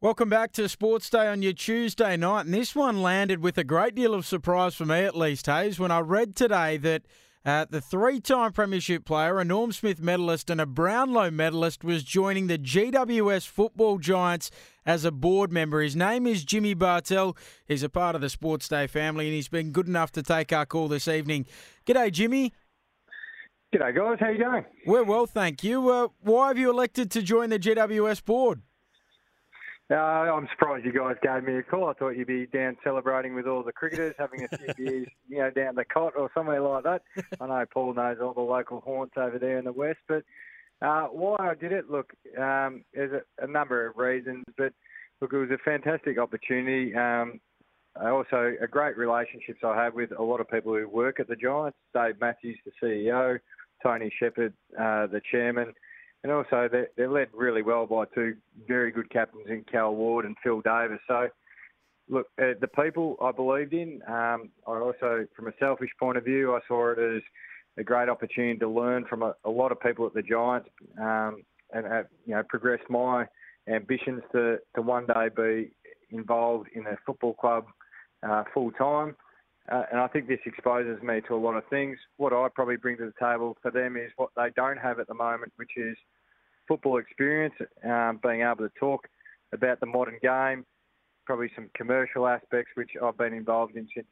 Welcome back to Sports Day on your Tuesday night. And this one landed with a great deal of surprise for me, at least, Hayes, when I read today that uh, the three time Premiership player, a Norm Smith medalist, and a Brownlow medalist was joining the GWS football giants as a board member. His name is Jimmy Bartel. He's a part of the Sports Day family, and he's been good enough to take our call this evening. G'day, Jimmy. G'day, guys. How you going? We're well, thank you. Uh, why have you elected to join the GWS board? Uh, I'm surprised you guys gave me a call. I thought you'd be down celebrating with all the cricketers, having a few beers, you know, down the Cott or somewhere like that. I know Paul knows all the local haunts over there in the west, but uh, why I did it, look, um, there's a, a, number of reasons, but look, it was a fantastic opportunity. Um, also, a great relationships I have with a lot of people who work at the Giants. Dave Matthews, the CEO, Tony Shepherd, uh, the chairman and also they're, they're, led really well by two very good captains in Cal Ward and Phil Davis. So, look, uh, the people I believed in. Um, I also, from a selfish point of view, I saw it as a great opportunity to learn from a, a lot of people at the Giants um, and have, you know progress my ambitions to, to one day be involved in a football club uh, full time. Uh, and I think this exposes me to a lot of things. What I probably bring to the table for them is what they don't have at the moment, which is football experience, um, being able to talk about the modern game, probably some commercial aspects, which I've been involved in since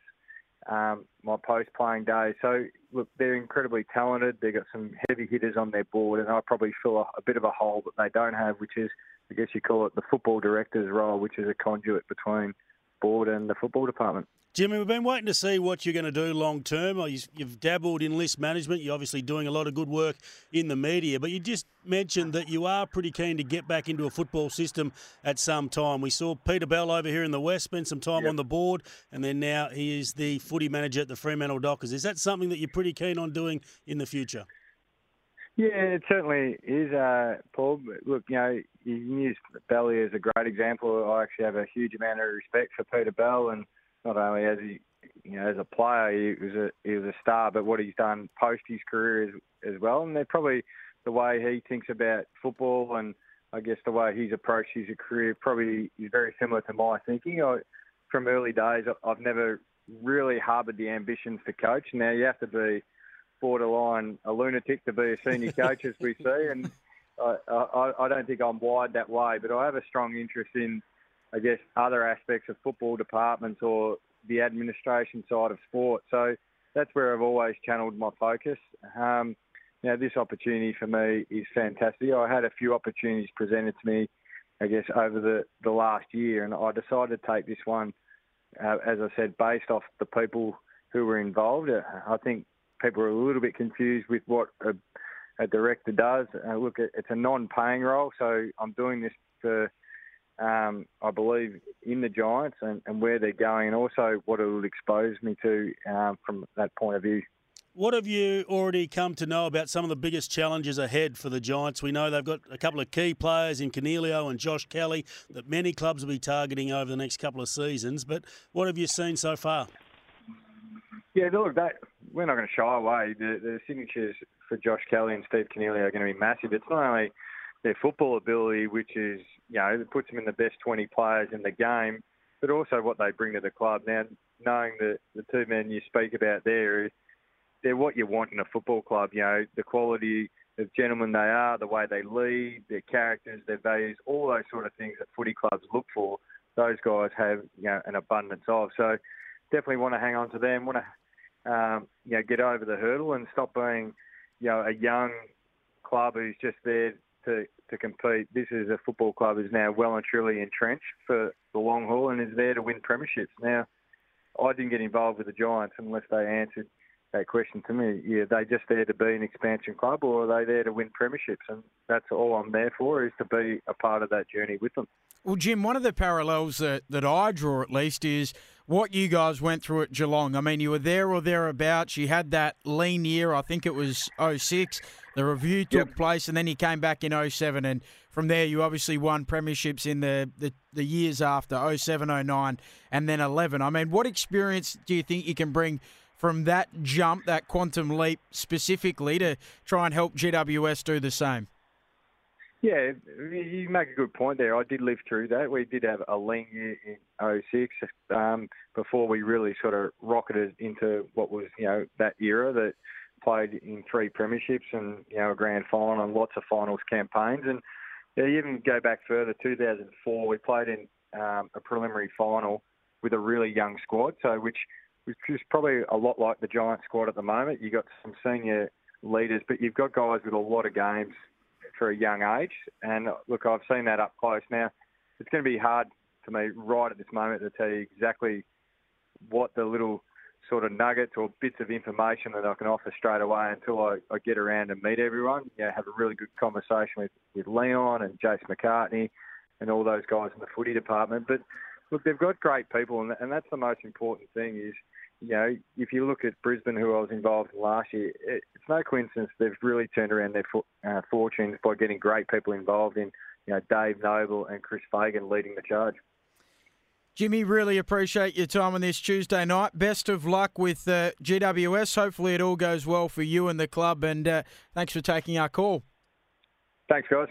um, my post-playing days. So, look, they're incredibly talented. They've got some heavy hitters on their board, and I probably fill a, a bit of a hole that they don't have, which is, I guess you call it the football director's role, which is a conduit between board and the football department. Jimmy, we've been waiting to see what you're going to do long term. You've dabbled in list management. You're obviously doing a lot of good work in the media, but you just mentioned that you are pretty keen to get back into a football system at some time. We saw Peter Bell over here in the West spend some time yep. on the board, and then now he is the footy manager at the Fremantle Dockers. Is that something that you're pretty keen on doing in the future? Yeah, it certainly is, uh, Paul. Look, you know, you can use Belly as a great example. I actually have a huge amount of respect for Peter Bell and not only as he, you know, as a player, he was a he was a star, but what he's done post his career as as well. And they're probably the way he thinks about football and I guess the way he's approached his career probably is very similar to my thinking. I, from early days, I've never really harboured the ambitions to coach. Now you have to be borderline a lunatic to be a senior coach, as we see, and I, I, I don't think I'm wired that way. But I have a strong interest in I guess, other aspects of football departments or the administration side of sport. So that's where I've always channeled my focus. Um, now, this opportunity for me is fantastic. I had a few opportunities presented to me, I guess, over the, the last year, and I decided to take this one, uh, as I said, based off the people who were involved. Uh, I think people are a little bit confused with what a, a director does. Uh, look, it's a non-paying role, so I'm doing this for um, I believe, in the Giants and, and, where they're going, and also what it will expose me to um, from that point of view. What have you already come to know about some of the biggest challenges ahead for the Giants? We know they've got a couple of key players in Coniglio and Josh Kelly that many clubs will be targeting over the next couple of seasons. But what have you seen so far? Yeah, look, that, we're not going to shy away. The, the signatures for Josh Kelly and Steve Coniglio are going to be massive. It's not only their football ability, which is, you know, it puts them in the best 20 players in the game, but also what they bring to the club. Now, knowing that the two men you speak about there, they're what you want in a football club, you know, the quality of gentlemen they are, the way they lead, their characters, their values, all those sort of things that footy clubs look for. Those guys have, you know, an abundance of. So definitely want to hang on to them, want to, um, you know, get over the hurdle and stop being, you know, a young club who's just there to, to compete. This is a football club is now well and truly entrenched for the long haul and is there to win premierships. Now, I didn't get involved with the Giants unless they answered that question to me. Yeah, they just there to be an expansion club, or are they there to win premierships? And that's all I'm there for is to be a part of that journey with them. Well, Jim, one of the parallels that, that I draw at least is what you guys went through at Geelong. I mean, you were there or thereabouts. You had that lean year, I think it was 06. The review took yep. place, and then you came back in 07. And from there, you obviously won premierships in the, the, the years after 07, 09, and then 11. I mean, what experience do you think you can bring from that jump, that quantum leap specifically, to try and help GWS do the same? Yeah, you make a good point there. I did live through that. We did have a lean year in 06 um, before we really sort of rocketed into what was, you know, that era that played in three premierships and, you know, a grand final and lots of finals campaigns. And yeah, even go back further, 2004, we played in um, a preliminary final with a really young squad, so which which is probably a lot like the Giant squad at the moment. You've got some senior leaders, but you've got guys with a lot of games for a young age. And look, I've seen that up close. Now, it's going to be hard for me right at this moment to tell you exactly what the little sort of nuggets or bits of information that I can offer straight away until I, I get around and meet everyone. Know, have a really good conversation with, with Leon and Jace McCartney and all those guys in the footy department. But look, they've got great people, and, and that's the most important thing. Is you know, if you look at Brisbane, who I was involved in last year, it, it's no coincidence they've really turned around their fo- uh, fortunes by getting great people involved in, you know, Dave Noble and Chris Fagan leading the charge. Jimmy, really appreciate your time on this Tuesday night. Best of luck with uh, GWS. Hopefully, it all goes well for you and the club. And uh, thanks for taking our call. Thanks, guys.